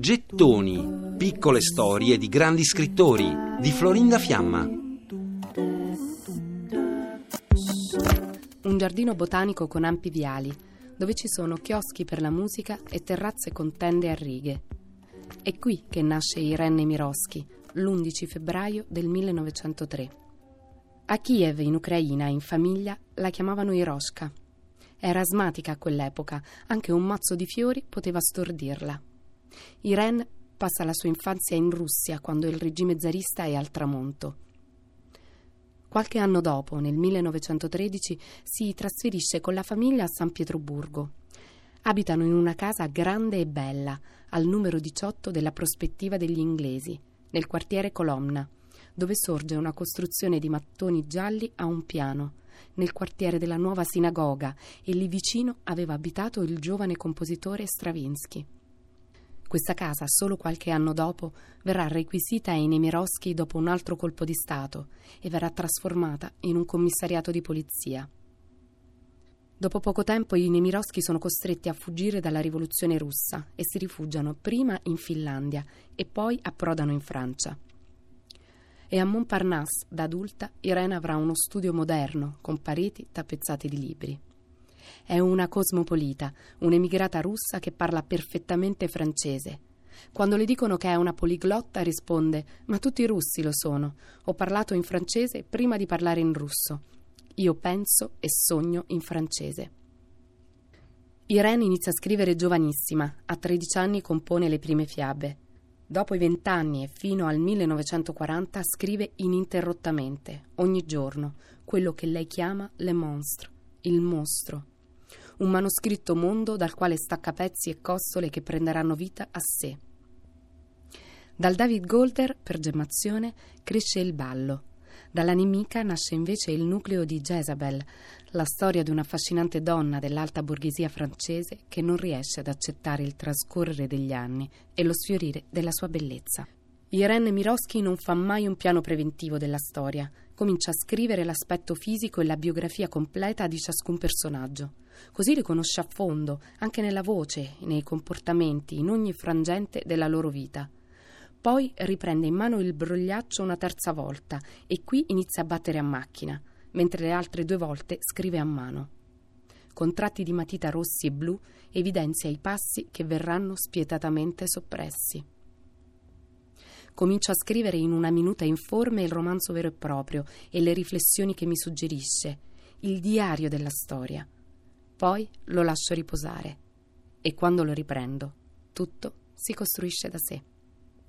Gettoni, piccole storie di grandi scrittori di Florinda Fiamma. Un giardino botanico con ampi viali, dove ci sono chioschi per la musica e terrazze con tende a righe. È qui che nasce Irene Miroschi, l'11 febbraio del 1903. A Kiev, in Ucraina, in famiglia, la chiamavano Iroshka era asmatica a quell'epoca, anche un mazzo di fiori poteva stordirla. Irene passa la sua infanzia in Russia quando il regime zarista è al tramonto. Qualche anno dopo, nel 1913, si trasferisce con la famiglia a San Pietroburgo. Abitano in una casa grande e bella, al numero 18 della prospettiva degli inglesi, nel quartiere Colomna, dove sorge una costruzione di mattoni gialli a un piano nel quartiere della nuova sinagoga e lì vicino aveva abitato il giovane compositore Stravinsky. Questa casa, solo qualche anno dopo, verrà requisita ai Nemirovsky dopo un altro colpo di Stato e verrà trasformata in un commissariato di polizia. Dopo poco tempo i Nemirovsky sono costretti a fuggire dalla rivoluzione russa e si rifugiano prima in Finlandia e poi approdano in Francia e a Montparnasse, da adulta, Irene avrà uno studio moderno, con pareti tappezzate di libri. È una cosmopolita, un'emigrata russa che parla perfettamente francese. Quando le dicono che è una poliglotta risponde Ma tutti i russi lo sono. Ho parlato in francese prima di parlare in russo. Io penso e sogno in francese. Irene inizia a scrivere giovanissima, a 13 anni compone le prime fiabe. Dopo i vent'anni e fino al 1940 scrive ininterrottamente, ogni giorno, quello che lei chiama Le Monstre, il mostro. Un manoscritto mondo dal quale stacca pezzi e costole che prenderanno vita a sé. Dal David Golder, per gemmazione, cresce il ballo, dalla nemica nasce invece il nucleo di Jezabel, la storia di un'affascinante donna dell'alta borghesia francese che non riesce ad accettare il trascorrere degli anni e lo sfiorire della sua bellezza. Irene Miroschi non fa mai un piano preventivo della storia, comincia a scrivere l'aspetto fisico e la biografia completa di ciascun personaggio. Così li conosce a fondo, anche nella voce, nei comportamenti, in ogni frangente della loro vita. Poi riprende in mano il brogliaccio una terza volta e qui inizia a battere a macchina, mentre le altre due volte scrive a mano. Con tratti di matita rossi e blu evidenzia i passi che verranno spietatamente soppressi. Comincio a scrivere in una minuta informe il romanzo vero e proprio e le riflessioni che mi suggerisce, il diario della storia. Poi lo lascio riposare e quando lo riprendo, tutto si costruisce da sé.